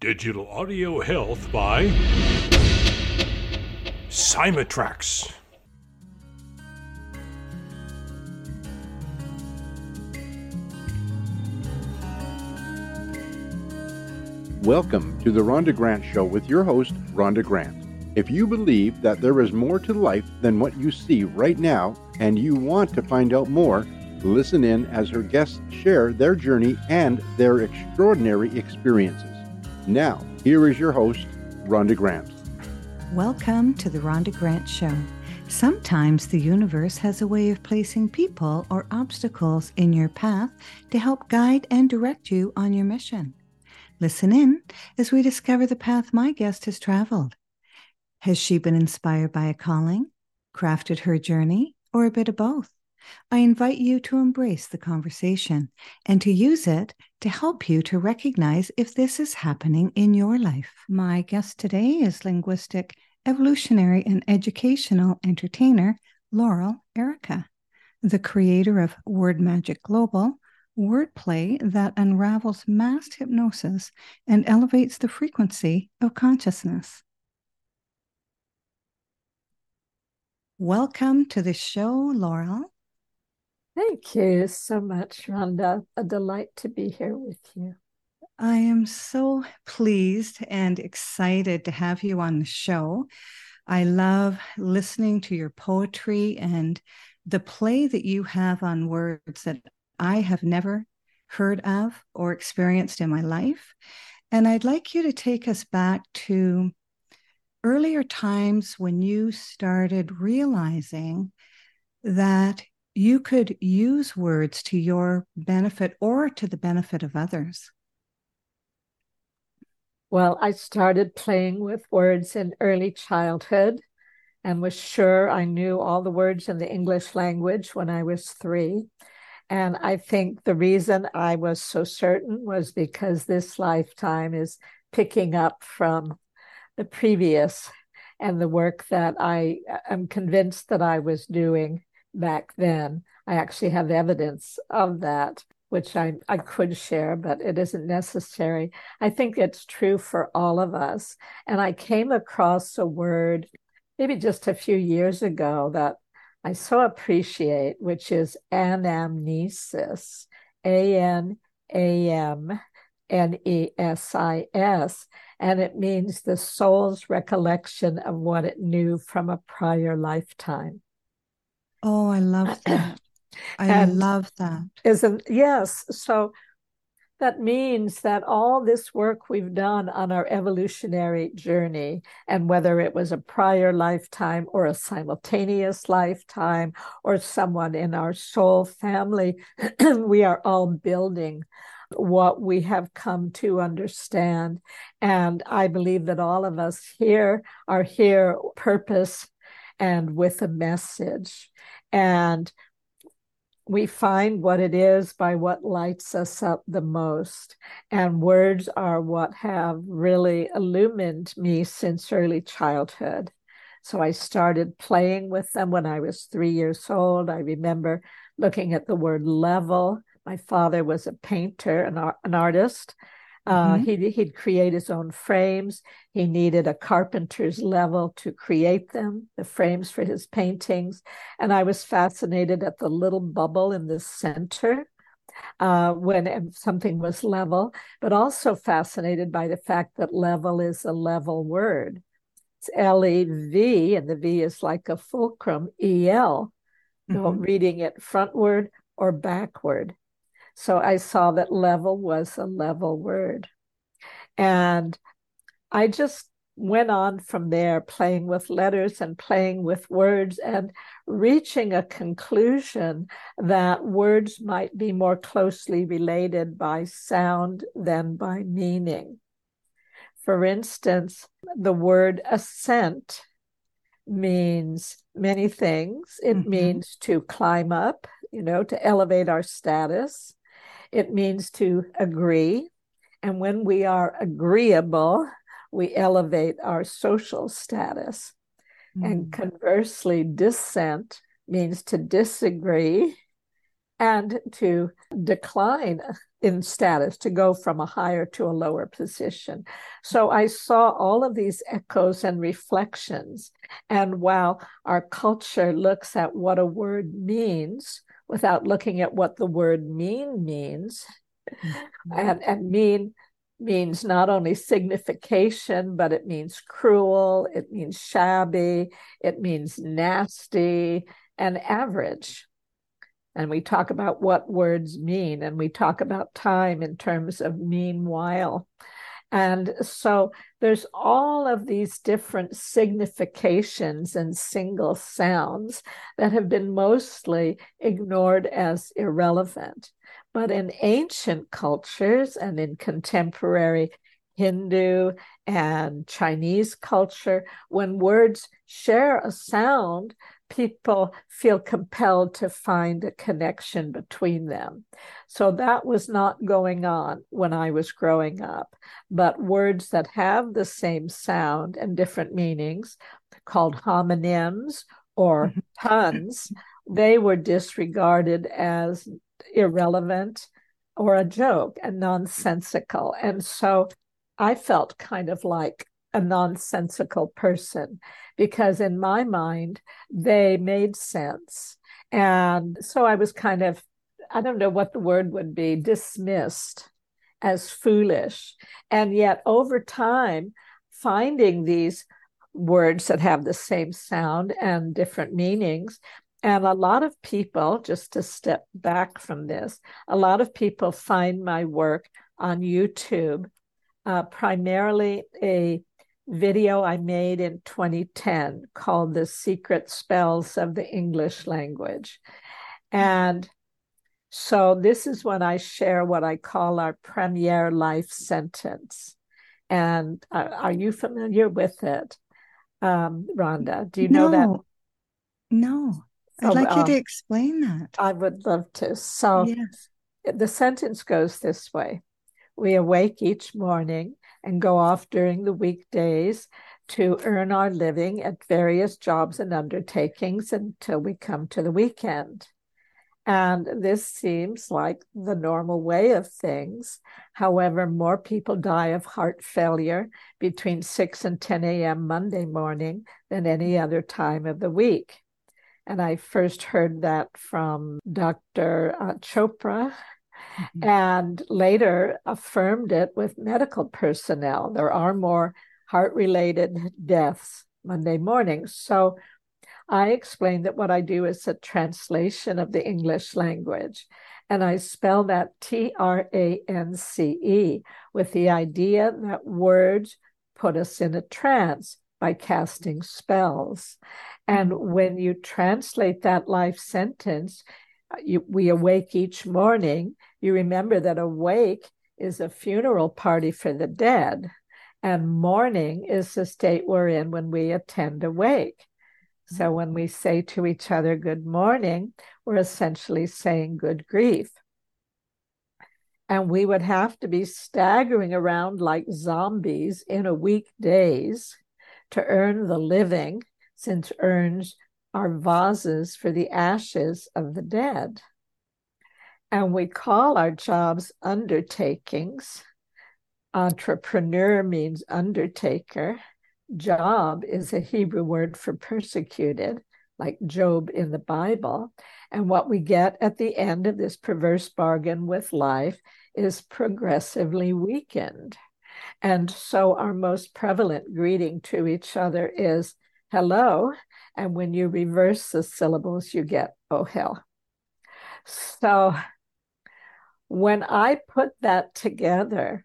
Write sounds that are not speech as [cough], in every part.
Digital audio health by Cymatrax. Welcome to the Rhonda Grant Show with your host, Rhonda Grant. If you believe that there is more to life than what you see right now and you want to find out more, listen in as her guests share their journey and their extraordinary experiences. Now, here is your host, Rhonda Grant. Welcome to the Rhonda Grant Show. Sometimes the universe has a way of placing people or obstacles in your path to help guide and direct you on your mission. Listen in as we discover the path my guest has traveled. Has she been inspired by a calling, crafted her journey, or a bit of both? I invite you to embrace the conversation and to use it to help you to recognize if this is happening in your life. My guest today is linguistic, evolutionary, and educational entertainer Laurel Airica, the creator of WordMagic Global wordplay that unravels mass hypnosis and elevates the frequency of consciousness. Welcome to the show, Laurel. Thank you so much, Rhonda. A delight to be here with you. I am so pleased and excited to have you on the show. I love listening to your poetry and the play that you have on words that I have never heard of or experienced in my life. And I'd like you to take us back to earlier times when you started realizing that you could use words to your benefit or to the benefit of others. Well, I started playing with words in early childhood and was sure I knew all the words in the English language when I was three. And I think the reason I was so certain was because this lifetime is picking up from the previous and the work that I uh, am convinced that I was doing back then. I actually have evidence of that, which I, I could share, but it isn't necessary. I think it's true for all of us. And I came across a word maybe just a few years ago that I so appreciate, which is anamnesis, A N A M N E S I S. And it means the soul's recollection of what it knew from a prior lifetime. Oh, I love [clears throat] that. I love that. Isn't yes. So that means that all this work we've done on our evolutionary journey, and whether it was a prior lifetime or a simultaneous lifetime or someone in our soul family, [clears throat] we are all building what we have come to understand. And I believe that all of us here are here purpose and with a message. And we find what it is by what lights us up the most. And words are what have really illumined me since early childhood. So I started playing with them when I was three years old. I remember looking at the word level. My father was a painter, an, an artist, uh, mm-hmm. he'd, he'd create his own frames. He needed a carpenter's level to create them, the frames for his paintings. And I was fascinated at the little bubble in the center uh, when something was level, but also fascinated by the fact that level is a level word. It's L E V, and the V is like a fulcrum, E L, mm-hmm. reading it frontward or backward. So I saw that level was a level word. And I just went on from there, playing with letters and playing with words and reaching a conclusion that words might be more closely related by sound than by meaning. For instance, the word ascent means many things. It mm-hmm. means to climb up, you know, to elevate our status. It means to agree. And when we are agreeable, we elevate our social status. Mm. And conversely, dissent means to disagree and to decline in status, to go from a higher to a lower position. So I saw all of these echoes and reflections. And while our culture looks at what a word means without looking at what the word mean means, mm-hmm. and, and mean means not only signification, but it means cruel, it means shabby, it means nasty, and average. And we talk about what words mean, and we talk about time in terms of meanwhile. And so there's all of these different significations and single sounds that have been mostly ignored as irrelevant. But in ancient cultures and in contemporary Hindu and Chinese culture, when words share a sound, people feel compelled to find a connection between them. So that was not going on when I was growing up. But words that have the same sound and different meanings, called homonyms or mm-hmm. puns, they were disregarded as irrelevant or a joke and nonsensical. And so I felt kind of like a nonsensical person because in my mind they made sense. And so i was kind of i don't know what the word would be dismissed as foolish. And yet over time finding these words that have the same sound and different meanings and a lot of people just to step back from this a lot of people find my work on youtube uh, primarily a video I made in 2010 called The Secret Spells of the English Language. And so this is when I share what I call our premiere life sentence. And uh, are you familiar with it, um, Rhonda? Do you know that? No. I'd like you to explain that. I would love to. So yes. the sentence goes this way We awake each morning and go off during the weekdays to earn our living at various jobs and undertakings until we come to the weekend. And this seems like the normal way of things. However, more people die of heart failure between 6 and 10 a.m. Monday morning than any other time of the week. And I first heard that from Dr. Uh, Chopra mm-hmm. and later affirmed it with medical personnel. There are more heart related deaths Monday mornings. So I explained that what I do is a translation of the English language. And I spell that T R A N C E with the idea that words put us in a trance by casting spells. And mm-hmm. when you translate that life sentence, you, we awake each morning, you remember that awake is a funeral party for the dead, and mourning is the state we're in when we attend awake. So when we say to each other, Good morning, we're essentially saying good grief. And we would have to be staggering around like zombies in a week days to earn the living, since urns are vases for the ashes of the dead. And we call our jobs undertakings. Entrepreneur means undertaker. Job is a Hebrew word for persecuted, like Job in the Bible. And what we get at the end of this perverse bargain with life is progressively weakened. And so our most prevalent greeting to each other is hello. And when you reverse the syllables, you get oh hell. So when I put that together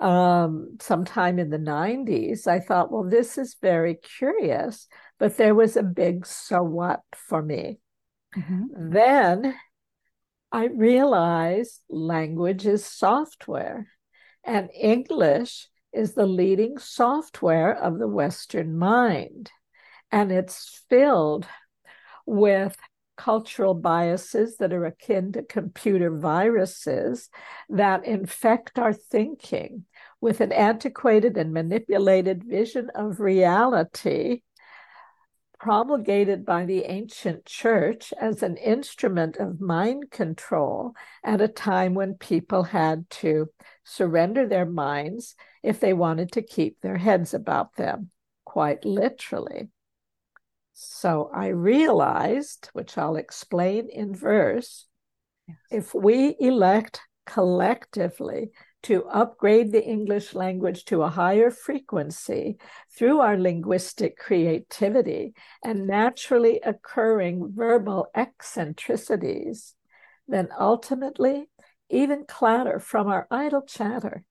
um, sometime in the 90s, I thought, well, this is very curious. But there was a big so what for me. Mm-hmm. Then I realized language is software, and English is the leading software of the Western mind. And it's filled with cultural biases that are akin to computer viruses that infect our thinking with an antiquated and manipulated vision of reality promulgated by the ancient church as an instrument of mind control at a time when people had to surrender their minds if they wanted to keep their heads about them, quite literally. So I realized, which I'll explain in verse, yes. if we elect collectively to upgrade the English language to a higher frequency through our linguistic creativity and naturally occurring verbal eccentricities, then ultimately, even clatter from our idle chatter,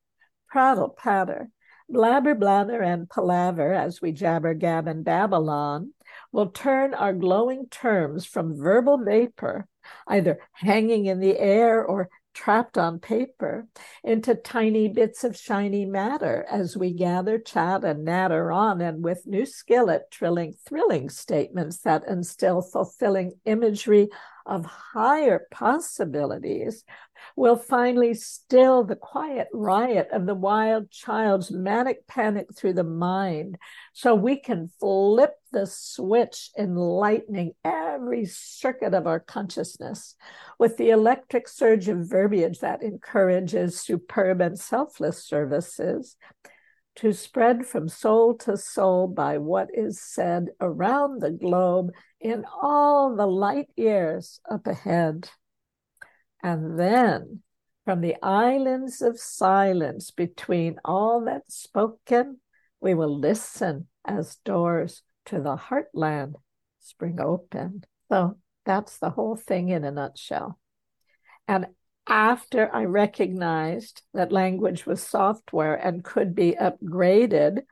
prattle, patter, blabber, blather, and palaver as we jabber, gab, and Babylon will turn our glowing terms from verbal vapor, either hanging in the air or trapped on paper into tiny bits of shiny matter as we gather, chat, and natter on, and with new skill at trilling thrilling statements that instill fulfilling imagery of higher possibilities will finally still the quiet riot of the wild child's manic panic through the mind. So we can flip the switch, enlightening every circuit of our consciousness with the electric surge of verbiage that encourages superb and selfless services to spread from soul to soul by what is said around the globe in all the light years up ahead. And then from the islands of silence between all that's spoken, we will listen as doors to the heartland spring open. So that's the whole thing in a nutshell. And after I recognized that language was software and could be upgraded,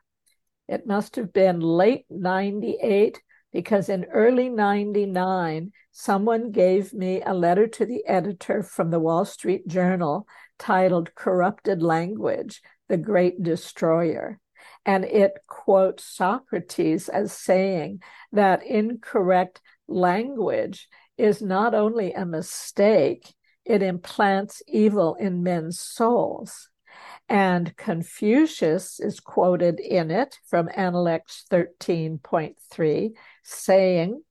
it must have been late 98 because in early 99, someone gave me a letter to the editor from the Wall Street Journal titled Corrupted Language, the Great Destroyer. And it quotes Socrates as saying that incorrect language is not only a mistake, it implants evil in men's souls. And Confucius is quoted in it from Analects 13.3, saying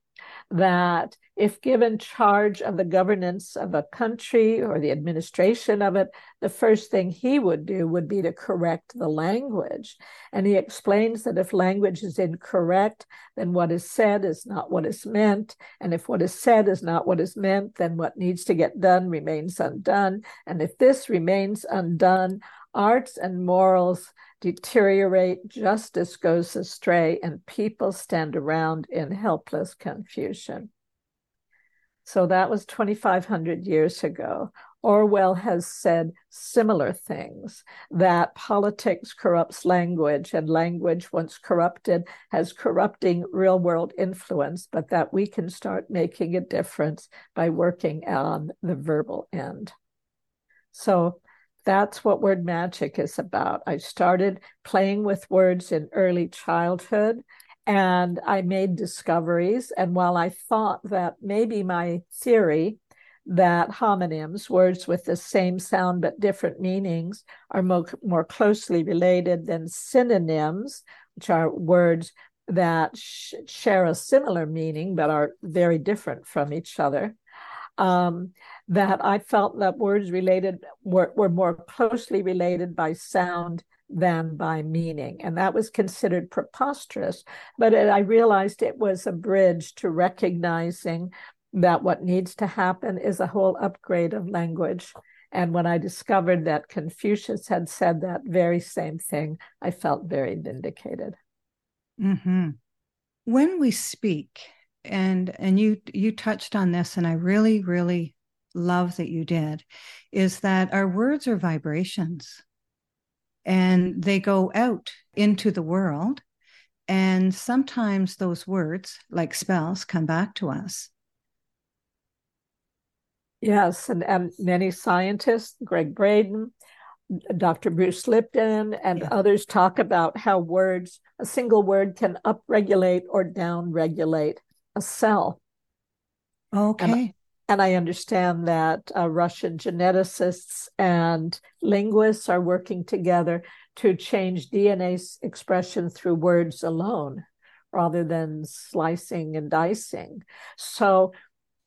that if given charge of the governance of a country or the administration of it, the first thing he would do would be to correct the language. And he explains that if language is incorrect, then what is said is not what is meant. And if what is said is not what is meant, then what needs to get done remains undone. And if this remains undone, arts and morals deteriorate, justice goes astray, and people stand around in helpless confusion. So that was 2,500 years ago. Orwell has said similar things that politics corrupts language, and language, once corrupted, has corrupting real world influence, but that we can start making a difference by working on the verbal end. So that's what word magic is about. I started playing with words in early childhood and I made discoveries. And while I thought that maybe my theory that homonyms, words with the same sound but different meanings, are mo- more closely related than synonyms, which are words that sh- share a similar meaning but are very different from each other. Um, that I felt that words related were, were more closely related by sound than by meaning. And that was considered preposterous. But it, I realized it was a bridge to recognizing that what needs to happen is a whole upgrade of language. And when I discovered that Confucius had said that very same thing, I felt very vindicated. Mm-hmm. When we speak, and and you you touched on this, and I really really love that you did, is that our words are vibrations and they go out into the world. And sometimes those words, like spells, come back to us. Yes, and, and many scientists, Gregg Braden, Dr. Bruce Lipton, and yeah. others talk about how words, a single word can upregulate or downregulate a cell. Okay. And and I understand that uh, Russian geneticists and linguists are working together to change DNA expression through words alone, rather than slicing and dicing. So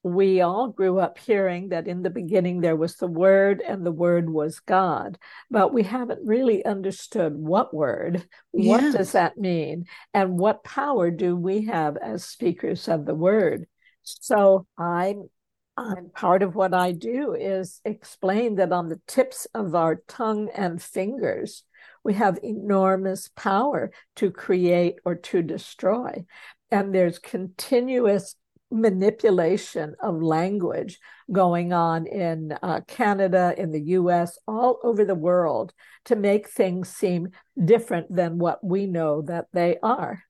we all grew up hearing that in the beginning there was the word and the word was God, but we haven't really understood what word, what yes. does that mean, and what power do we have as speakers of the word. So I'm and part of what I do is explain that on the tips of our tongue and fingers, we have enormous power to create or to destroy. And there's continuous manipulation of language going on in uh, Canada, in the US, all over the world to make things seem different than what we know that they are.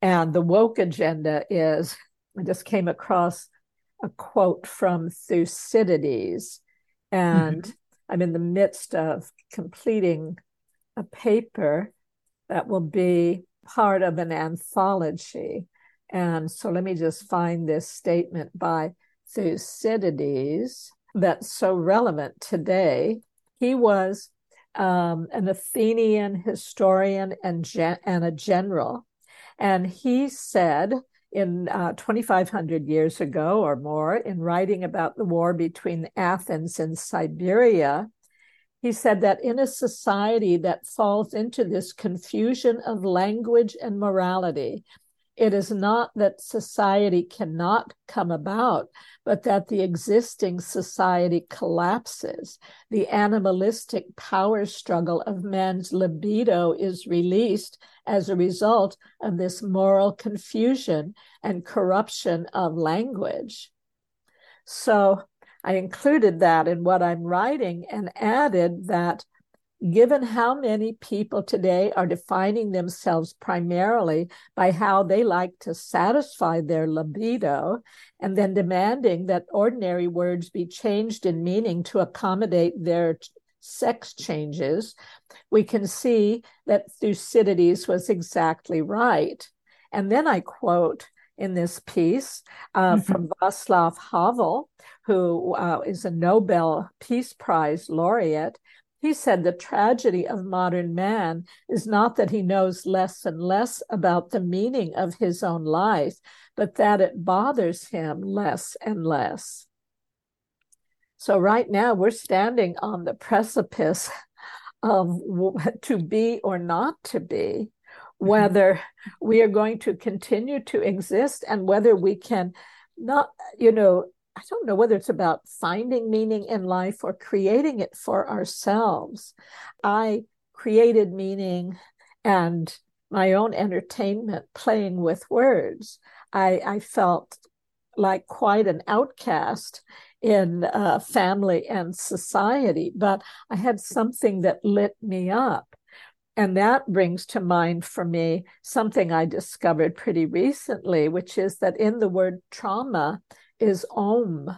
And the woke agenda is, I just came across a quote from Thucydides, and mm-hmm. I'm in the midst of completing a paper that will be part of an anthology and so let me just find this statement by Thucydides that's so relevant today. He was um, an Athenian historian and, gen- and a general. And he said in uh, 2,500 years ago or more, in writing about the war between Athens and Siberia, he said that in a society that falls into this confusion of language and morality, it is not that society cannot come about, but that the existing society collapses. The animalistic power struggle of man's libido is released as a result of this moral confusion and corruption of language. So I included that in what I'm writing and added that given how many people today are defining themselves primarily by how they like to satisfy their libido, and then demanding that ordinary words be changed in meaning to accommodate their sex changes, we can see that Thucydides was exactly right. And then I quote in this piece uh, mm-hmm. from Václav Havel, who uh, is a Nobel Peace Prize laureate, he said the tragedy of modern man is not that he knows less and less about the meaning of his own life, but that it bothers him less and less. So, right now, we're standing on the precipice of to be or not to be, mm-hmm. whether we are going to continue to exist and whether we can not, you know, I don't know whether it's about finding meaning in life or creating it for ourselves. I created meaning and my own entertainment playing with words. I, I felt like quite an outcast in uh, family and society, but I had something that lit me up. And that brings to mind for me something I discovered pretty recently, which is that in the word trauma, is Om,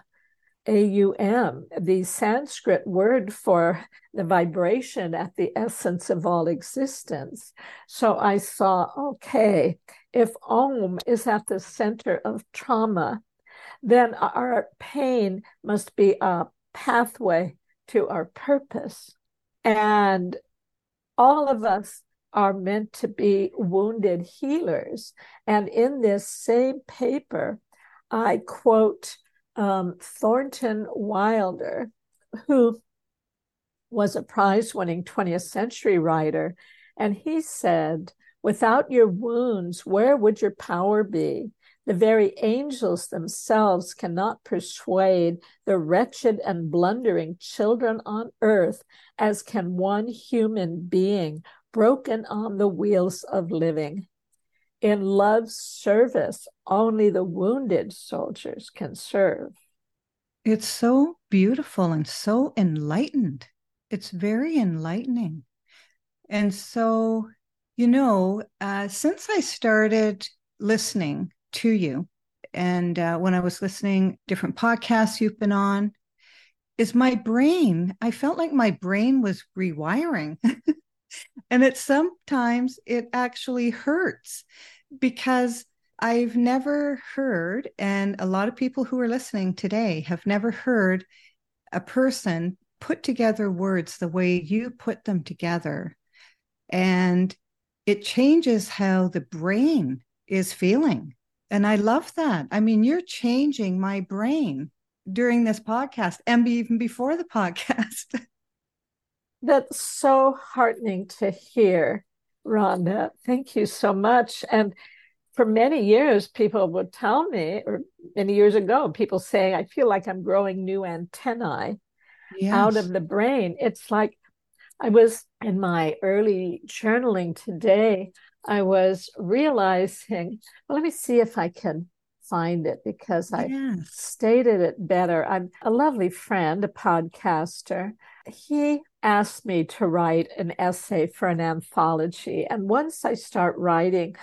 A U M, the Sanskrit word for the vibration at the essence of all existence. So I saw, okay, if Om is at the center of trauma, then our pain must be a pathway to our purpose. And all of us are meant to be wounded healers. And in this same paper, I quote um, Thornton Wilder, who was a prize winning 20th century writer. And he said, Without your wounds, where would your power be? The very angels themselves cannot persuade the wretched and blundering children on earth as can one human being broken on the wheels of living. In love's service, only the wounded soldiers can serve. It's so beautiful and so enlightened. It's very enlightening. And so, you know, uh, since I started listening to you, and uh, when I was listening different podcasts you've been on, is my brain. I felt like my brain was rewiring. [laughs] and it sometimes it actually hurts because I've never heard, and a lot of people who are listening today have never heard a person put together words the way you put them together. And it changes how the brain is feeling. And I love that. I mean, you're changing my brain during this podcast and even before the [laughs] podcast. That's so heartening to hear, Rhonda. Thank you so much. And for many years, people would tell me, or many years ago, people saying, I feel like I'm growing new antennae yes. out of the brain. It's like I was in my early journaling today, I was realizing, well, let me see if I can find it because I yes. stated it better. I'm a lovely friend, a podcaster. He asked me to write an essay for an anthology. And once I start writing,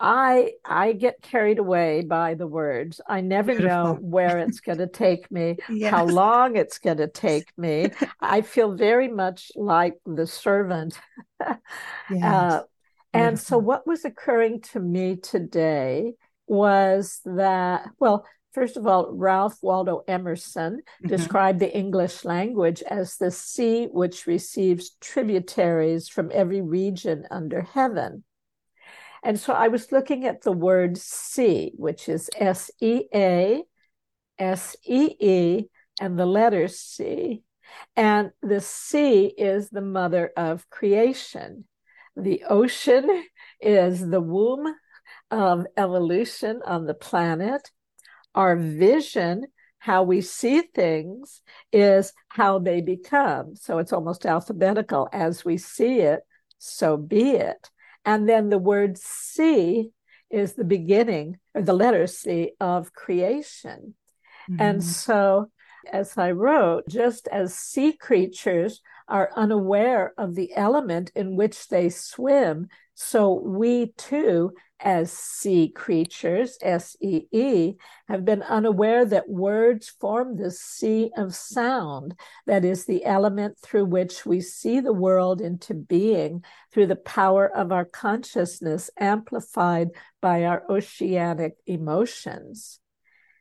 I I get carried away by the words. I never Beautiful. know where it's going to take me, [laughs] yes. how long it's going to take me. [laughs] I feel very much like the servant. [laughs] yes. uh, and so, what was occurring to me today was that, well, first of all, Ralph Waldo Emerson mm-hmm. described the English language as the sea which receives tributaries from every region under heaven. And so I was looking at the word sea, which is S E A, S E E, and the letter C. And the sea is the mother of creation. The ocean [laughs] is the womb of evolution on the planet. Our vision, how we see things, is how they become. So it's almost alphabetical. As we see it, so be it. And then the word C is the beginning, or the letter C of creation. Mm-hmm. And so, as I wrote, just as sea creatures are unaware of the element in which they swim, so we too, as sea creatures, S E E, have been unaware that words form the sea of sound, that is, the element through which we see the world into being through the power of our consciousness amplified by our oceanic emotions.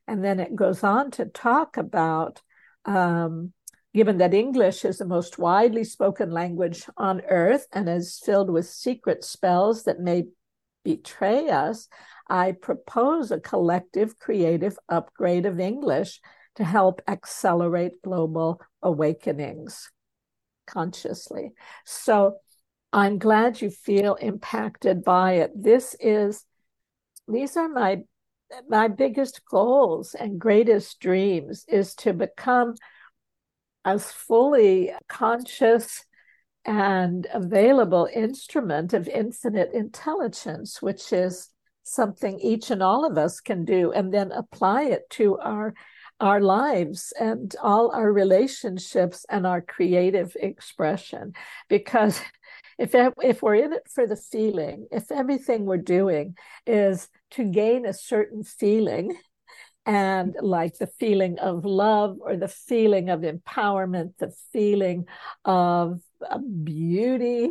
And then it goes on to talk about um, given that English is the most widely spoken language on earth and is filled with secret spells that may betray us, I propose a collective creative upgrade of English to help accelerate global awakenings consciously. So I'm glad you feel impacted by it. This is, these are my my biggest goals and greatest dreams is to become as fully conscious and available instrument of infinite intelligence, which is something each and all of us can do, and then apply it to our our lives and all our relationships and our creative expression. Because if if we're in it for the feeling, if everything we're doing is to gain a certain feeling, and like the feeling of love or the feeling of empowerment, the feeling of beauty.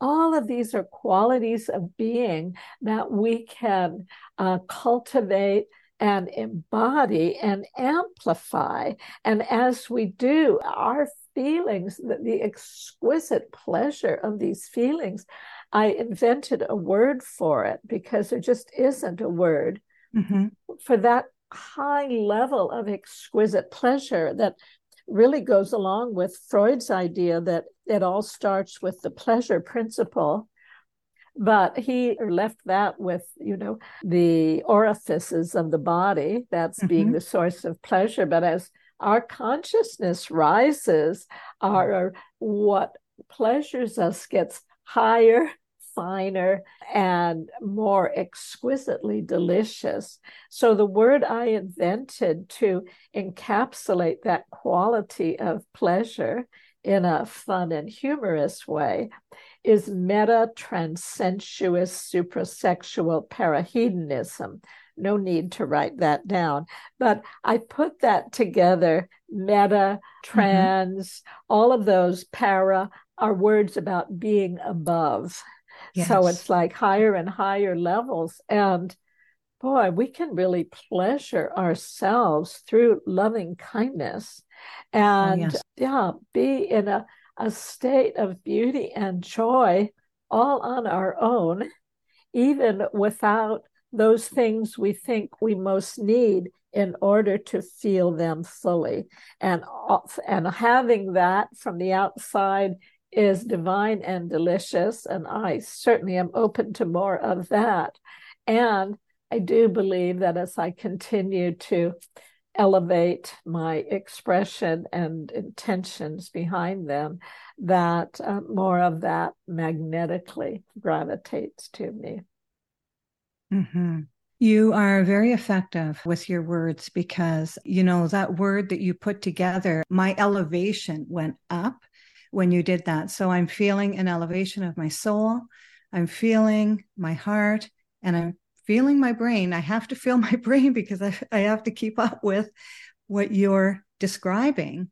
All of these are qualities of being that we can uh, cultivate and embody and amplify. And as we do, our feelings, the, the exquisite pleasure of these feelings, I invented a word for it because there just isn't a word mm-hmm. for that high level of exquisite pleasure that really goes along with Freud's idea that it all starts with the pleasure principle. But he left that with, you know, the orifices of the body, that's mm-hmm. being the source of pleasure. But as our consciousness rises, our what pleasures us gets higher finer and more exquisitely delicious. So, the word I invented to encapsulate that quality of pleasure in a fun and humorous way is meta transensuous suprasexual parahedonism. No need to write that down, but I put that together meta, mm-hmm. trans, mm-hmm. all of those para are words about being above. Yes. So it's like higher and higher levels. And boy, we can really pleasure ourselves through loving kindness oh, and oh, yes. yeah, be in a, a state of beauty and joy all on our own, even without those things we think we most need in order to feel them fully. And, and having that from the outside is divine and delicious. And I certainly am open to more of that. And I do believe that as I continue to elevate my expression and intentions behind them, that uh, more of that magnetically gravitates to me. Mm-hmm. You are very effective with your words because, you know, that word that you put together, my elevation went up when you did that. So I'm feeling an elevation of my soul. I'm feeling my heart and I'm feeling my brain. I have to feel [laughs] my brain because I, I have to keep up with what you're describing.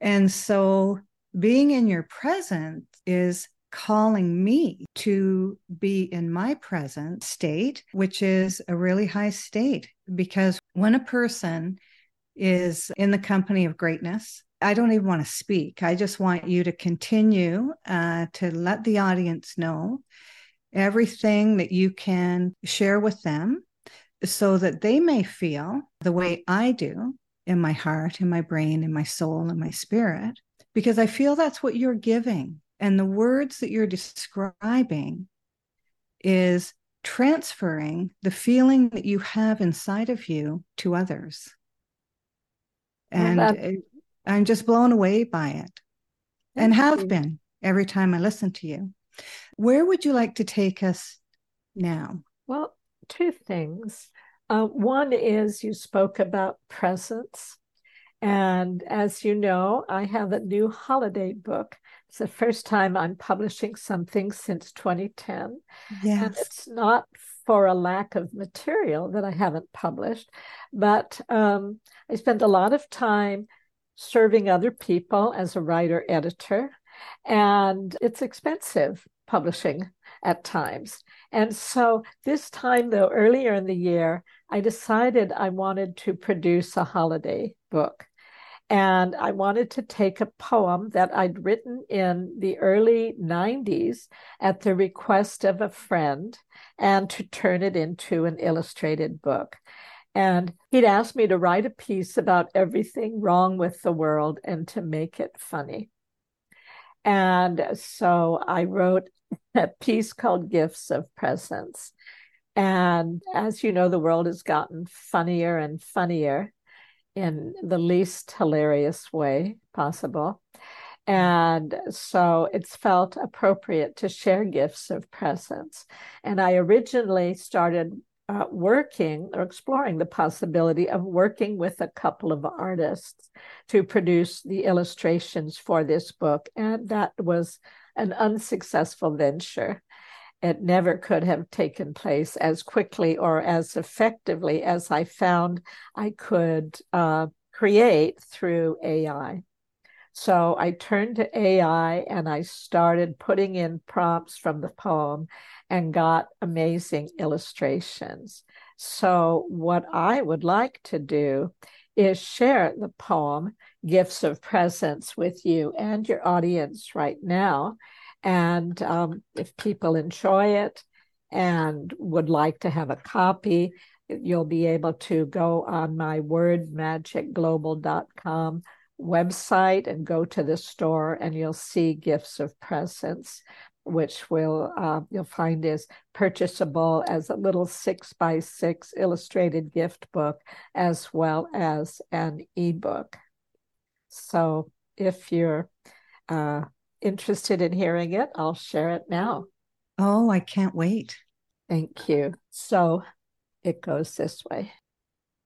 And so being in your presence is calling me to be in my present state, which is a really high state. Because when a person is in the company of greatness, I don't even want to speak. I just want you to continue uh, to let the audience know everything that you can share with them so that they may feel the way I do in my heart, in my brain, in my soul, in my spirit, because I feel that's what you're giving. And the words that you're describing is transferring the feeling that you have inside of you to others. And well, I'm just blown away by it and have you. been every time I listen to you. Where would you like to take us now? Well, two things. Uh, one is you spoke about presence. And as you know, I have a new holiday book. It's the first time I'm publishing something since 2010. Yes. And it's not for a lack of material that I haven't published, but um, I spent a lot of time serving other people as a writer editor. And it's expensive publishing at times. And so this time, though, earlier in the year, I decided I wanted to produce a holiday book. And I wanted to take a poem that I'd written in the early 90s at the request of a friend and to turn it into an illustrated book. And he'd asked me to write a piece about everything wrong with the world and to make it funny. And so I wrote [laughs] a piece called Gifts of Presence. And as you know, the world has gotten funnier and funnier in the least hilarious way possible. And so it's felt appropriate to share gifts of presence. And I originally started uh, working or exploring the possibility of working with a couple of artists to produce the illustrations for this book. And that was an unsuccessful venture. It never could have taken place as quickly or as effectively as I found I could uh, create through AI. So I turned to AI and I started putting in prompts from the poem and got amazing illustrations. So, what I would like to do is share the poem Gifts of Presence with you and your audience right now. And um, if people enjoy it and would like to have a copy, you'll be able to go on my wordmagicglobal.com website and go to the store and you'll see gifts of presence which will uh, you'll find is purchasable as a little six by six illustrated gift book as well as an ebook. So if you're uh, interested in hearing it i'll share it now. Oh i can't wait. Thank you. So it goes this way.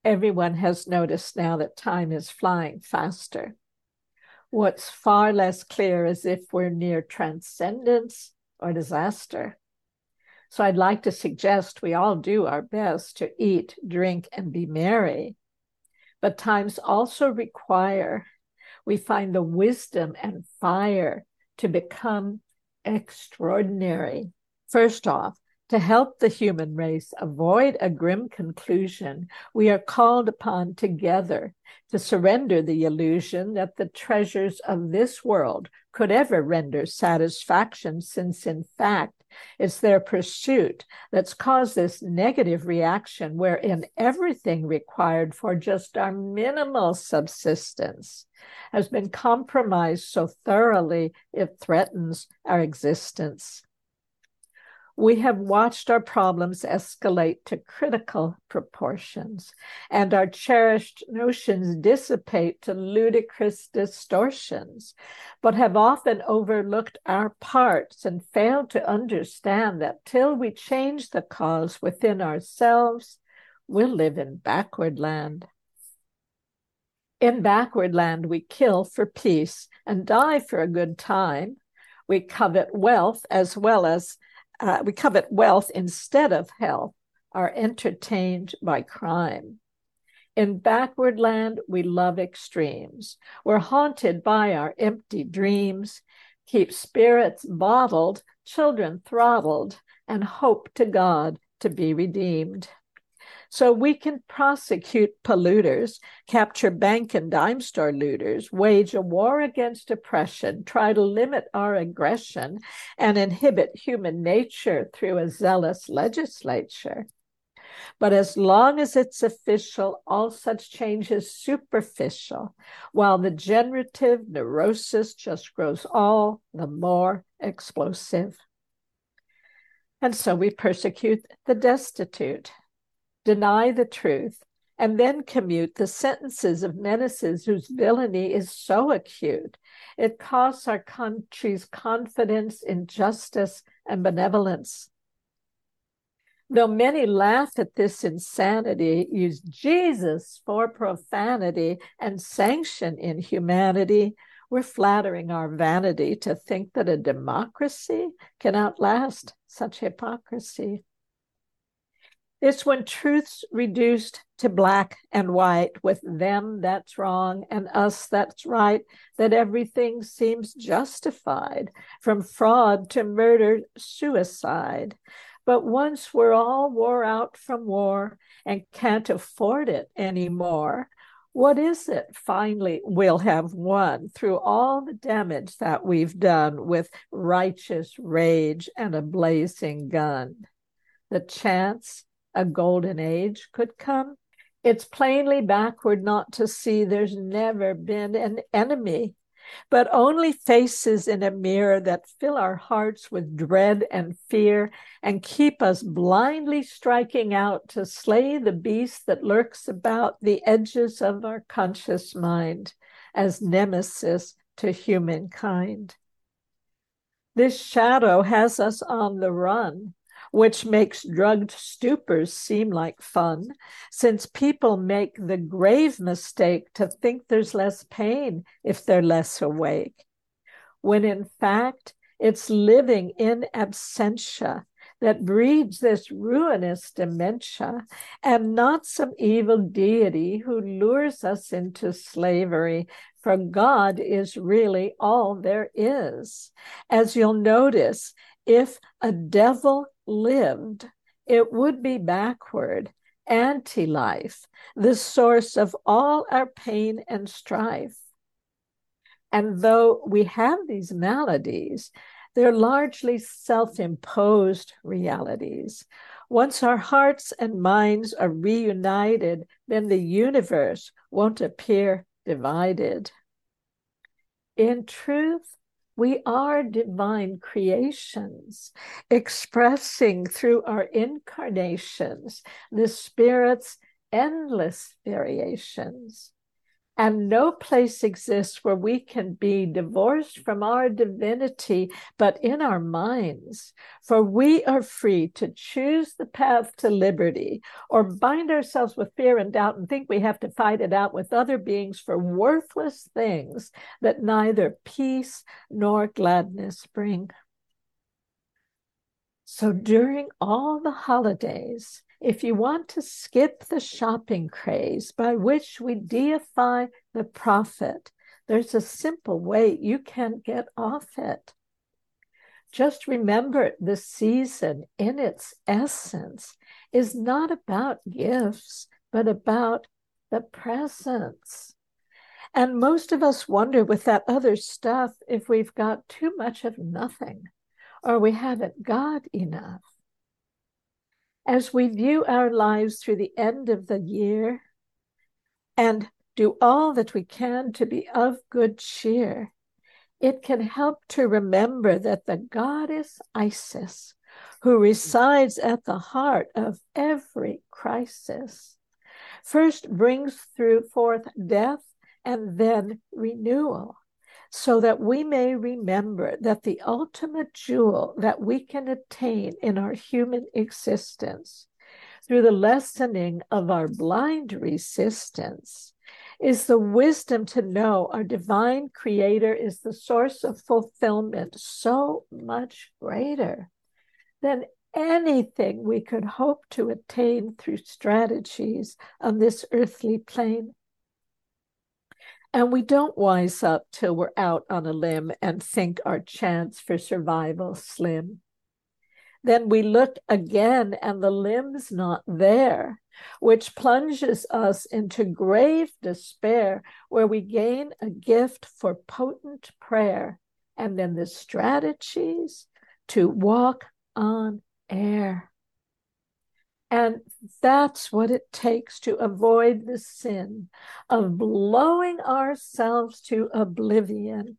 Everyone has noticed now that time is flying faster. What's far less clear is if we're near transcendence or disaster. So I'd like to suggest we all do our best to eat, drink, and be merry. But times also require we find the wisdom and fire to become extraordinary. First off, to help the human race avoid a grim conclusion, we are called upon together to surrender the illusion that the treasures of this world could ever render satisfaction, since in fact It's their pursuit that's caused this negative reaction wherein everything required for just our minimal subsistence has been compromised so thoroughly it threatens our existence we have watched our problems escalate to critical proportions, and our cherished notions dissipate to ludicrous distortions, but have often overlooked our parts and failed to understand that till we change the cause within ourselves, we'll live in backward land. In backward land, we kill for peace and die for a good time. We covet wealth as well as uh, we covet wealth instead of health, are entertained by crime. In backward land, we love extremes. We're haunted by our empty dreams, keep spirits bottled, children throttled, and hope to God to be redeemed. So we can prosecute polluters, capture bank and dime store looters, wage a war against oppression, try to limit our aggression, and inhibit human nature through a zealous legislature. But as long as it's official, all such change is superficial, while the generative neurosis just grows all the more explosive. And so we persecute the destitute, deny the truth, and then commute the sentences of menaces whose villainy is so acute. It costs our country's confidence in justice and benevolence. Though many laugh at this insanity, use Jesus for profanity, and sanction inhumanity, we're flattering our vanity to think that a democracy can outlast such hypocrisy. It's when truth's reduced to black and white, with them that's wrong and us that's right, that everything seems justified, from fraud to murder, suicide. But once we're all wore out from war and can't afford it anymore, what is it finally we'll have won through all the damage that we've done with righteous rage and a blazing gun? The chance a golden age could come. It's plainly backward not to see there's never been an enemy, but only faces in a mirror that fill our hearts with dread and fear and keep us blindly striking out to slay the beast that lurks about the edges of our conscious mind as nemesis to humankind. This shadow has us on the run, which makes drugged stupors seem like fun, since people make the grave mistake to think there's less pain if they're less awake, when in fact it's living in absentia that breeds this ruinous dementia, and not some evil deity who lures us into slavery. For God is really all there is. As you'll notice, if a devil lived, it would be backward, anti life, the source of all our pain and strife. And though we have these maladies, they're largely self imposed realities. Once our hearts and minds are reunited, then the universe won't appear divided. In truth, we are divine creations, expressing through our incarnations the Spirit's endless variations. And no place exists where we can be divorced from our divinity, but in our minds. For we are free to choose the path to liberty or bind ourselves with fear and doubt and think we have to fight it out with other beings for worthless things that neither peace nor gladness bring. So during all the holidays, if you want to skip the shopping craze by which we deify the prophet, there's a simple way you can get off it. Just remember the season in its essence is not about gifts, but about the presence. And most of us wonder with that other stuff if we've got too much of nothing or we haven't got enough. As we view our lives through the end of the year and do all that we can to be of good cheer, it can help to remember that the goddess Isis, who resides at the heart of every crisis, first brings through forth death and then renewal, so that we may remember that the ultimate jewel that we can attain in our human existence through the lessening of our blind resistance is the wisdom to know our divine creator is the source of fulfillment so much greater than anything we could hope to attain through strategies on this earthly plane. And we don't wise up till we're out on a limb and think our chance for survival slim. Then we look again and the limb's not there, which plunges us into grave despair, where we gain a gift for potent prayer and then the strategies to walk on air. And that's what it takes to avoid the sin of blowing ourselves to oblivion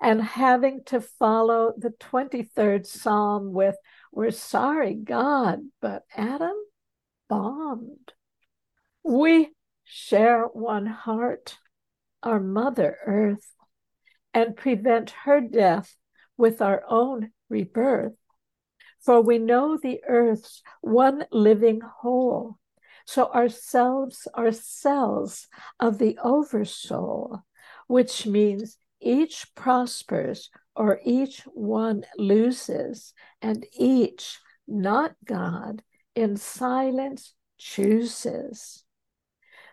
and having to follow the 23rd Psalm with, We're sorry, God, but Adam bombed. We share one heart, our Mother Earth, and prevent her death with our own rebirth. For we know the earth's one living whole. So ourselves are cells of the oversoul, which means each prospers or each one loses, and each, not God, in silence chooses.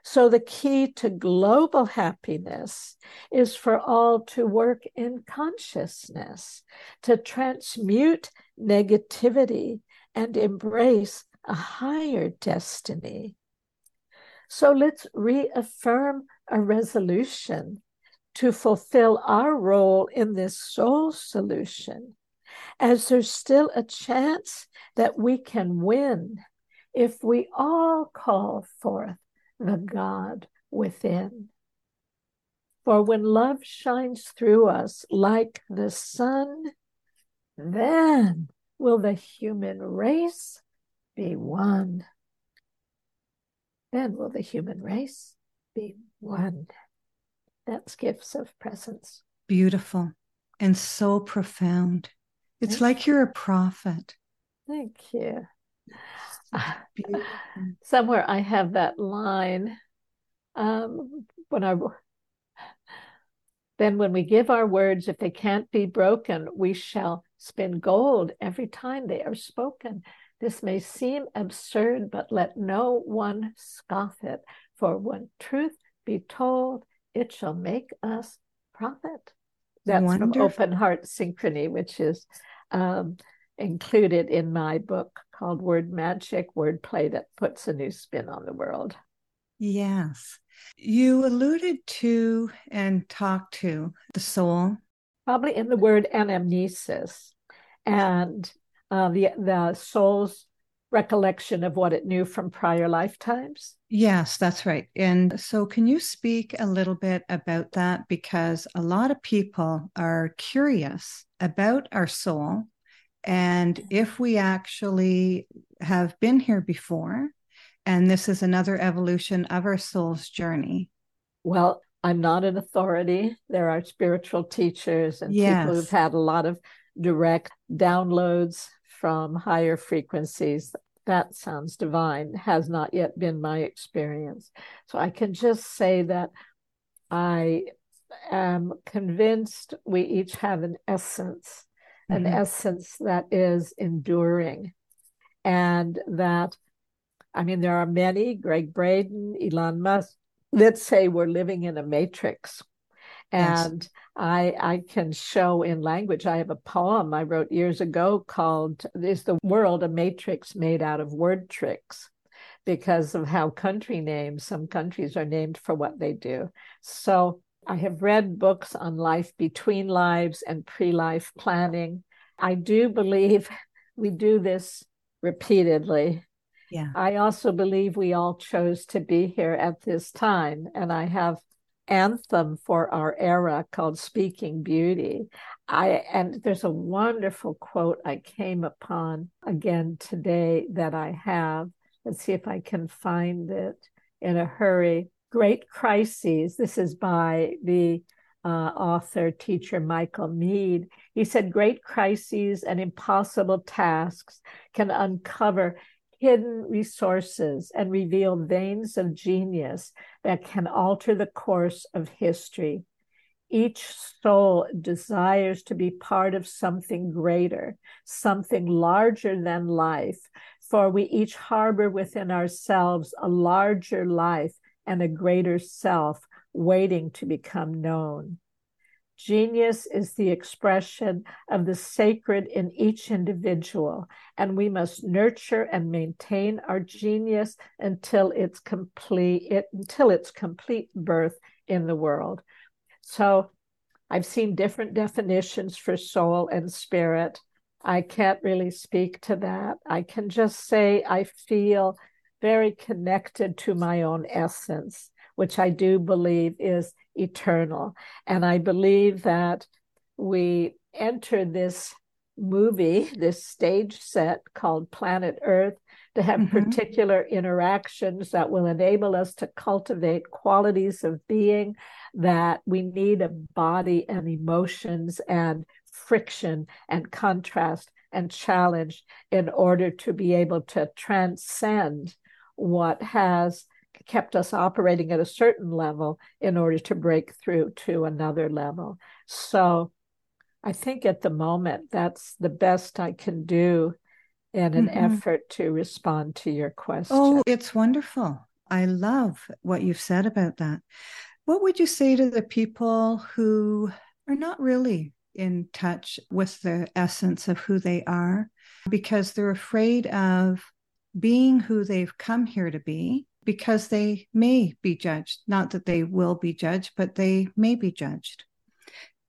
So, the key to global happiness is for all to work in consciousness, to transmute negativity and embrace a higher destiny. So, let's reaffirm a resolution to fulfill our role in this soul solution, as there's still a chance that we can win if we all call forth the God within. For when love shines through us like the sun, then will the human race be one. Then will the human race be one. That's gifts of presence. Beautiful and so profound. It's Thank like you're a prophet. Thank you. Somewhere I have that line. Um, when I then when we give our words, if they can't be broken, we shall spin gold every time they are spoken. This may seem absurd, but let no one scoff it. For when truth be told, it shall make us profit. That's Wonderful. from Open Heart Synchrony, which is um, included in my book called WordMagic Wordplay that puts a new spin on the world. Yes. You alluded to and talked to the soul. Probably in the word anamnesis and uh, the, the soul's recollection of what it knew from prior lifetimes. Yes, that's right. And so, can you speak a little bit about that? Because a lot of people are curious about our soul and if we actually have been here before, and this is another evolution of our soul's journey. Well, I'm not an authority. There are spiritual teachers and yes. people who've had a lot of direct downloads from higher frequencies. That sounds divine, has not yet been my experience. So I can just say that I am convinced we each have an essence an mm-hmm. essence that is enduring and that i mean there are many Gregg Braden elon musk that say we're living in a matrix and yes. i i can show in language i have a poem i wrote years ago called is the world a matrix made out of word tricks because of how country names some countries are named for what they do so I have read books on life between lives and pre life planning. I do believe [laughs] we do this repeatedly. Yeah. I also believe we all chose to be here at this time. And I have anthem for our era called Speaking Beauty. I and there's a wonderful quote I came upon again today that I have. Let's see if I can find it in a hurry. Great crises. This is by the uh, author, teacher Michael Meade. He said, Great crises and impossible tasks can uncover hidden resources and reveal veins of genius that can alter the course of history. Each soul desires to be part of something greater, something larger than life, for we each harbor within ourselves a larger life and a greater self waiting to become known. Genius is the expression of the sacred in each individual, and we must nurture and maintain our genius until its complete it, until its complete birth in the world. So I've seen different definitions for soul and spirit. I can't really speak to that. I can just say I feel very connected to my own essence, which I do believe is eternal. And I believe that we enter this movie, this stage set called Planet Earth, to have mm-hmm. particular interactions that will enable us to cultivate qualities of being that we need a body and emotions and friction and contrast and challenge in order to be able to transcend what has kept us operating at a certain level in order to break through to another level. So I think at the moment that's the best I can do in an mm-hmm. effort to respond to your question. Oh, it's wonderful. I love what you've said about that. What would you say to the people who are not really in touch with the essence of who they are because they're afraid of being who they've come here to be because they may be judged. Not that they will be judged, but they may be judged.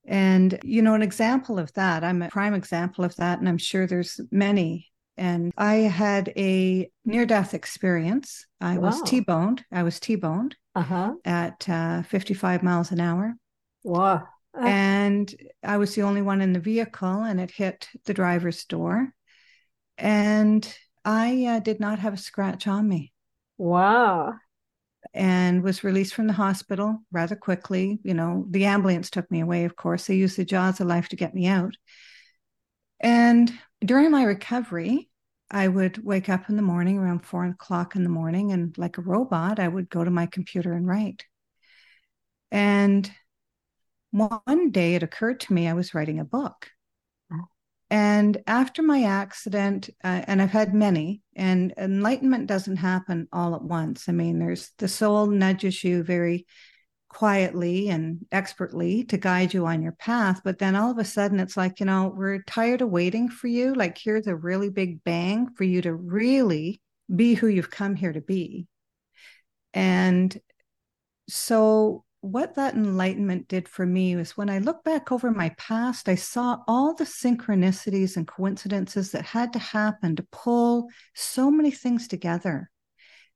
And, you know, an example of that, I'm a prime example of that, and I'm sure there's many. And I had a near death experience. I wow. was T boned. I was T boned uh-huh. at uh, 55 miles an hour. Wow. Uh- and I was the only one in the vehicle, and it hit the driver's door. And I uh, did not have a scratch on me. Wow. And was released from the hospital rather quickly. You know, the ambulance took me away, of course. They used the jaws of life to get me out. And during my recovery, I would wake up in the morning around four o'clock in the morning, and like a robot, I would go to my computer and write. And one day it occurred to me I was writing a book. And after my accident, uh, and I've had many, and enlightenment doesn't happen all at once. I mean, there's the soul nudges you very quietly and expertly to guide you on your path. But then all of a sudden, it's like, you know, we're tired of waiting for you. Like, here's a really big bang for you to really be who you've come here to be. And so what that enlightenment did for me was when I look back over my past, I saw all the synchronicities and coincidences that had to happen to pull so many things together.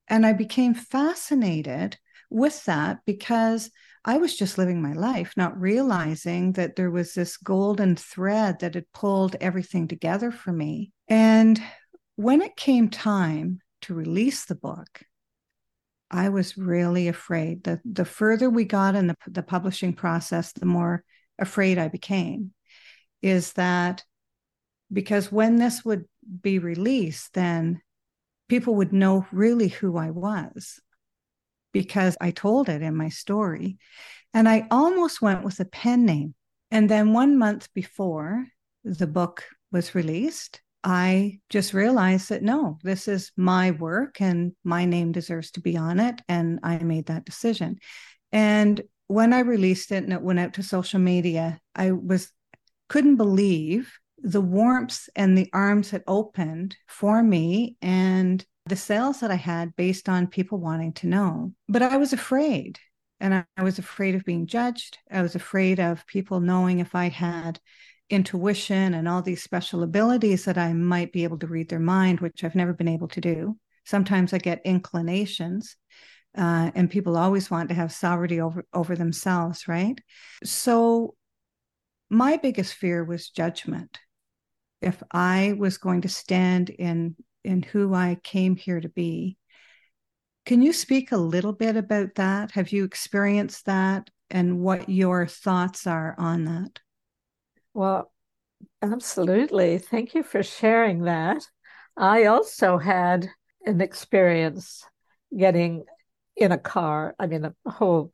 And I became fascinated with that because I was just living my life, not realizing that there was this golden thread that had pulled everything together for me. And when it came time to release the book, I was really afraid. The the further we got in the, the publishing process, the more afraid I became. Is that because when this would be released, then people would know really who I was because I told it in my story. And I almost went with a pen name. And then one month before the book was released, I just realized that no, this is my work and my name deserves to be on it. And I made that decision. And when I released it and it went out to social media, I was couldn't believe the warmth and the arms that opened for me and the sales that I had based on people wanting to know. But I was afraid. And I, I was afraid of being judged. I was afraid of people knowing if I had intuition and all these special abilities that I might be able to read their mind, which I've never been able to do. Sometimes I get inclinations, uh, and people always want to have sovereignty over, over themselves, right? So, my biggest fear was judgment. If I was going to stand in in who I came here to be, can you speak a little bit about that? Have you experienced that, and what your thoughts are on that? Well, absolutely. Thank you for sharing that. I also had an experience getting in a car. I mean, a whole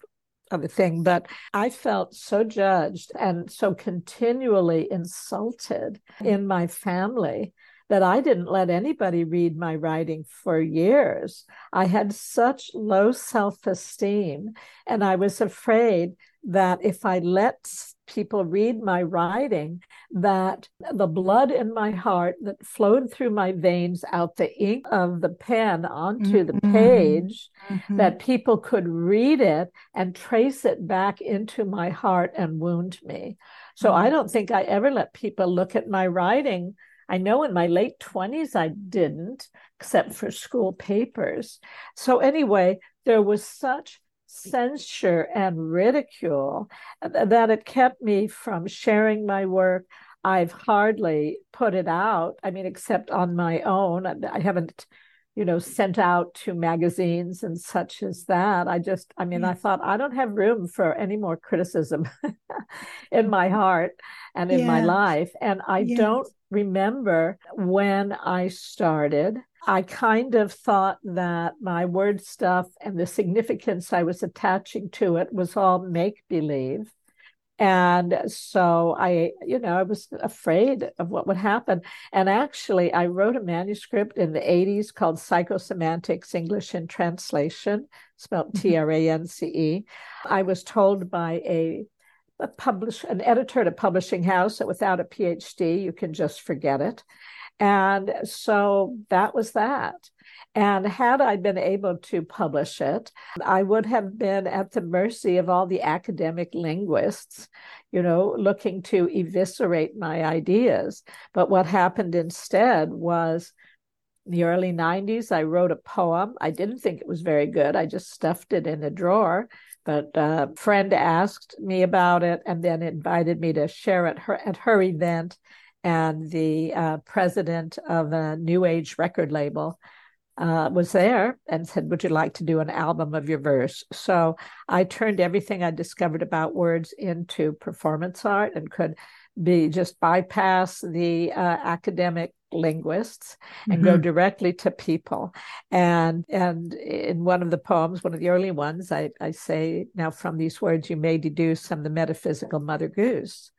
other thing, but I felt so judged and so continually insulted in my family that I didn't let anybody read my writing for years. I had such low self esteem, and I was afraid that if I let people read my writing, that the blood in my heart that flowed through my veins out the ink of the pen onto the mm-hmm. page, mm-hmm. that people could read it and trace it back into my heart and wound me. So mm-hmm. I don't think I ever let people look at my writing. I know in my late 20s I didn't, except for school papers. So, anyway, there was such censure and ridicule uh, that it kept me from sharing my work. I've hardly put it out. I mean, except on my own. I haven't, you know, sent out to magazines and such as that. I just, I mean, yes. I mm. thought I don't have room for any more criticism [laughs] in my heart and in my life. And I yes. don't remember when I started I kind of thought that my word stuff and the significance I was attaching to it was all make believe. And so I, you know, I was afraid of what would happen. And actually, I wrote a manuscript in the 80s called Psychosemantics English in Translation, spelled mm-hmm. T R A N C E. I was told by a a publish an editor at a publishing house that without a PhD you can just forget it. And so that was that. And had I been able to publish it, I would have been at the mercy of all the academic linguists, you know, looking to eviscerate my ideas. But what happened instead was in the early 90s, I wrote a poem. I didn't think it was very good. I just stuffed it in a drawer. But a friend asked me about it and then invited me to share it her, at her event and the uh, president of a new age record label uh, was there and said, Would you like to do an album of your verse? So I turned everything I discovered about words into performance art and could be just bypass the uh, academic linguists and mm-hmm. go directly to people and and in one of the poems one of the early ones i i say now from these words you may deduce some of the metaphysical mother goose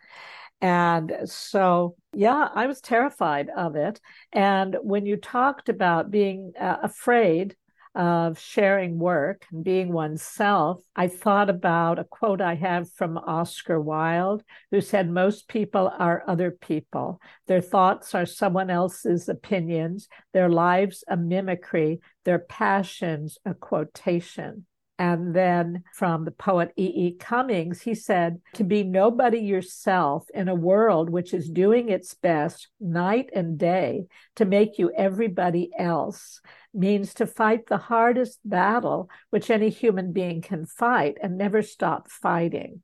and so, yeah, I was terrified of it. And when you talked about being uh, afraid of sharing work and being oneself, I thought about a quote I have from Oscar Wilde, who said, Most people are other people. Their thoughts are someone else's opinions, their lives a mimicry, their passions a quotation. And then from the poet E. E. Cummings, he said, To be nobody yourself in a world which is doing its best night and day to make you everybody else means to fight the hardest battle which any human being can fight and never stop fighting.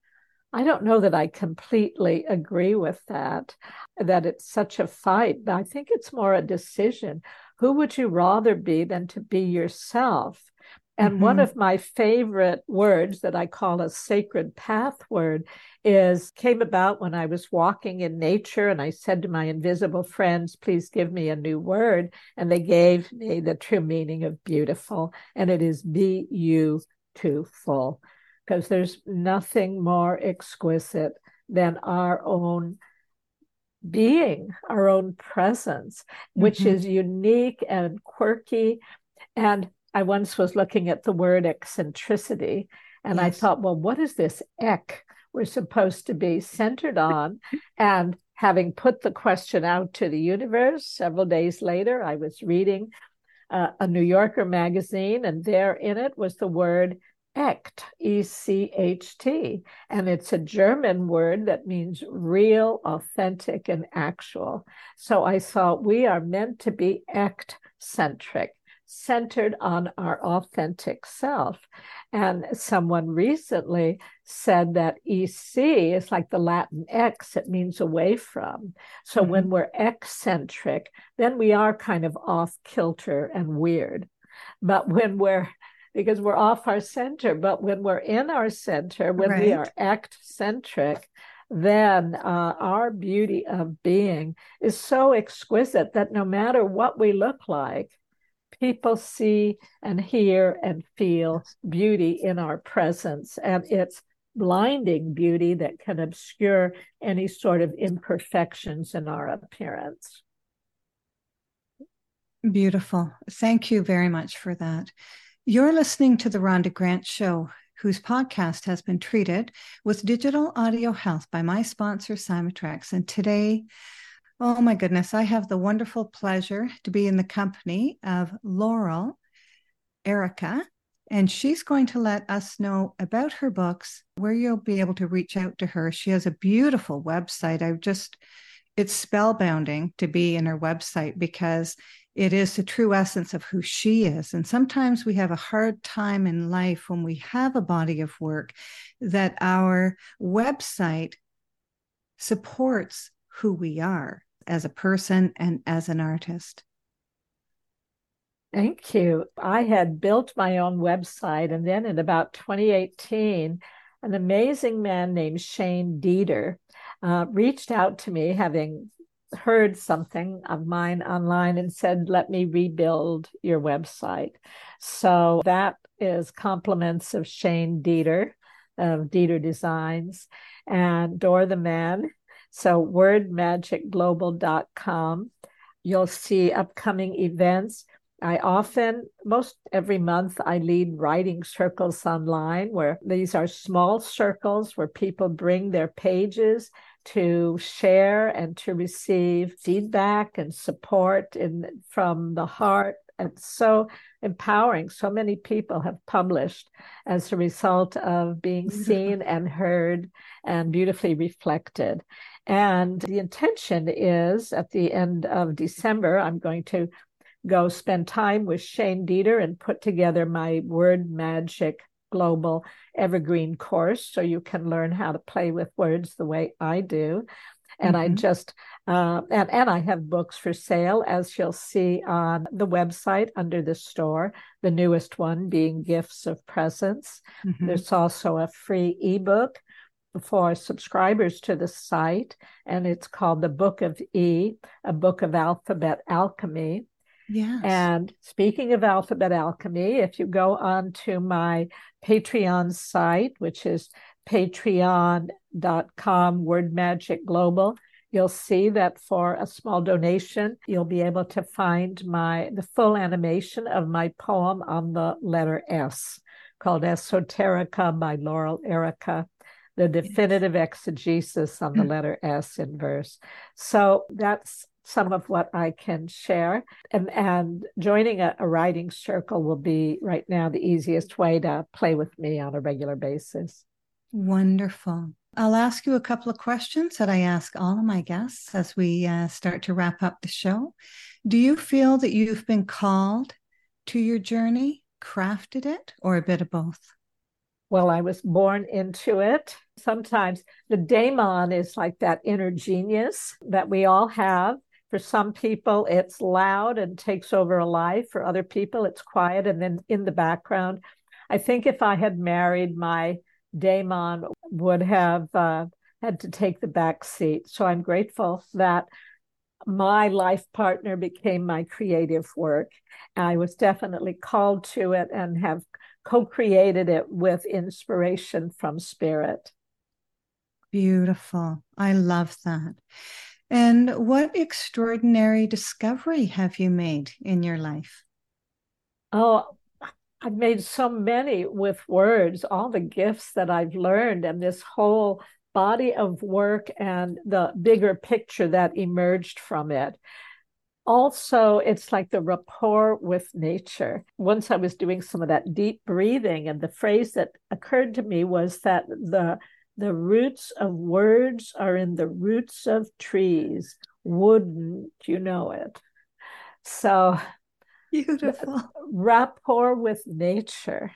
I don't know that I completely agree with that, that it's such a fight, but I think it's more a decision. Who would you rather be than to be yourself? And mm-hmm. one of my favorite words that I call a sacred path word is came about when I was walking in nature and I said to my invisible friends, please give me a new word. And they gave me the true meaning of beautiful. And it is be you too full. Because there's nothing more exquisite than our own being, our own presence, which mm-hmm. is unique and quirky. And I once was looking at the word eccentricity and yes. I thought, well, what is this ek we're supposed to be centered on? and having put the question out to the universe several days later, I was reading uh, a New Yorker magazine, and there in it was the word Echt, E C H T. And it's a German word that means real, authentic, and actual. So I thought we are meant to be echt centric, centered on our authentic self. And someone recently said that EC is like the Latin X, it means away from. So mm-hmm. when we're eccentric, then we are kind of off kilter and weird. But when we're because we're off our center. But when we're in our center, when right. we are echt centric, then uh, our beauty of being is so exquisite that no matter what we look like, people see and hear and feel beauty in our presence. And it's blinding beauty that can obscure any sort of imperfections in our appearance. Beautiful. Thank you very much for that. You're listening to The Rhonda Grant Show, whose podcast has been treated with digital audio health by my sponsor, Cymatrax. And today, oh my goodness, I have the wonderful pleasure to be in the company of Laurel Airica. And she's going to let us know about her books, where you'll be able to reach out to her. She has a beautiful website. I've just, it's spellbounding to be in her website because it is the true essence of who she is. And sometimes we have a hard time in life when we have a body of work that our website supports who we are as a person and as an artist. Thank you. I had built my own website, and then in about 2018, an amazing man named Shane Dieter uh, reached out to me, having heard something of mine online and said, let me rebuild your website. So that is compliments of Shane Dieter of Dieter Designs and Dora the Man. So wordmagicglobal.com. You'll see upcoming events. I often, most every month, I lead writing circles online where these are small circles where people bring their pages to share and to receive feedback and support in, from the heart. And so empowering. So many people have published as a result of being mm-hmm. seen and heard and beautifully reflected. And the intention is at the end of December, I'm going to go spend time with Shane Dieter and put together my word magic global evergreen course so you can learn how to play with words the way I do. And mm-hmm. I just uh, and and I have books for sale, as you'll see on the website under the store. The newest one being Gifts of Presence. Mm-hmm. There's also a free ebook for subscribers to the site, and it's called the Book of E, a book of alphabet alchemy. Yes. And speaking of alphabet alchemy, if you go on to my Patreon site, which is patreon.com WordMagic Global, you'll see that for a small donation, you'll be able to find my the full animation of my poem on the letter S called Esoterica by Laurel Airica the definitive exegesis on the hmm. letter S in verse. So that's some of what I can share. And, and joining a, a, writing circle will be right now the easiest way to play with me on a regular basis. Wonderful. I'll ask you a couple of questions that I ask all of my guests as we uh, start to wrap up the show. Do you feel that you've been called to your journey, crafted it, or a bit of both? Well, I was born into it. Sometimes the daemon is like that inner genius that we all have for some people, it's loud and takes over a life. For other people, it's quiet and then in the background. I think if I had married, my daemon would have uh, had to take the back seat. So I'm grateful that my life partner became my creative work. I was definitely called to it and have co created it with inspiration from spirit. Beautiful. I love that. And what extraordinary discovery have you made in your life? Oh, I've made so many with words, all the gifts that I've learned, and this whole body of work and the bigger picture that emerged from it. also it's like the rapport with nature. Once i was doing some of that deep breathing and the phrase that occurred to me was that the the roots of words are in the roots of trees. Wouldn't you know it? So beautiful rapport with nature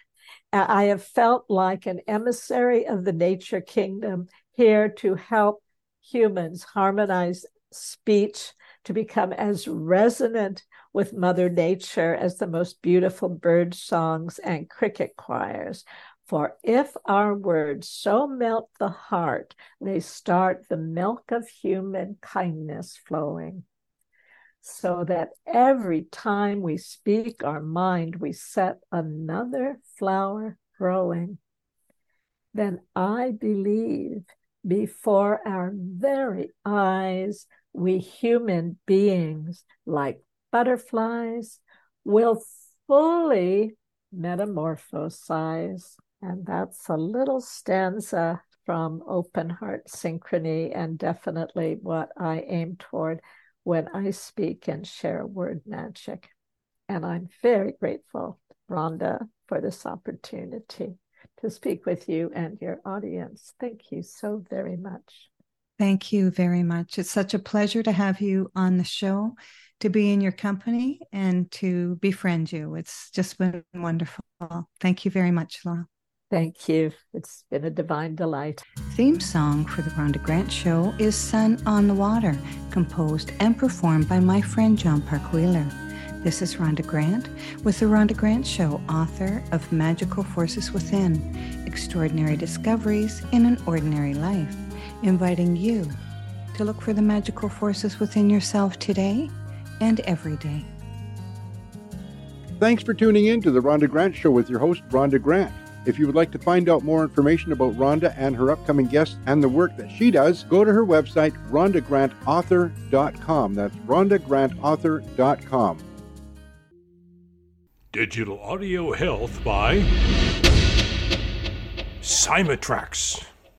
uh, i have felt like an emissary of the nature kingdom here to help humans harmonize speech to become as resonant with Mother Nature as the most beautiful bird songs and cricket choirs. For if our words so melt the heart, they start the milk of human kindness flowing. So that every time we speak our mind, we set another flower growing. Then I believe before our very eyes, we human beings, like butterflies, will fully metamorphosize. And that's a little stanza from Open Heart Synchrony, and definitely what I aim toward when I speak and share word magic. And I'm very grateful, Rhonda, for this opportunity to speak with you and your audience. Thank you so very much. Thank you very much. It's such a pleasure to have you on the show, to be in your company, and to befriend you. It's just been wonderful. Thank you very much, Laura. Thank you. It's been a divine delight. Theme song for the Rhonda Grant Show is Sun on the Water, composed and performed by my friend John Park Wheeler. This is Rhonda Grant with The Rhonda Grant Show, author of Magical Forces Within Extraordinary Discoveries in an Ordinary Life inviting you to look for the magical forces within yourself today and every day. Thanks for tuning in to the Rhonda Grant Show with your host, Rhonda Grant. If you would like to find out more information about Rhonda and her upcoming guests and the work that she does, go to her website, rhondagrantauthor.com. That's rhondagrantauthor.com. Digital Audio Health by Cymatrax.